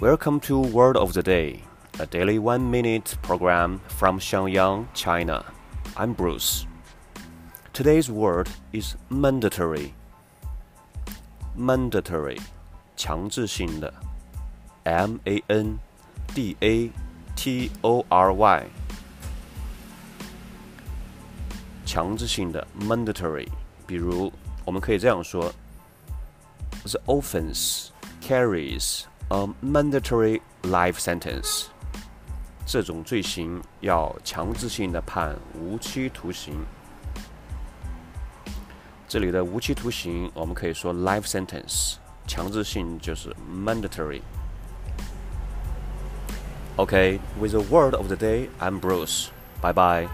Welcome to Word of the Day, a daily one minute program from Xiangyang, China. I'm Bruce. Today's word is mandatory. Mandatory, 强制性的，M A N D A T O R Y，强制性的 mandatory。比如，我们可以这样说：The offense carries a mandatory life sentence。这种罪行要强制性的判无期徒刑。这里的无期徒刑，我们可以说 life sentence，强制性就是 mandatory。Okay, with the word of the day, I'm Bruce. Bye bye.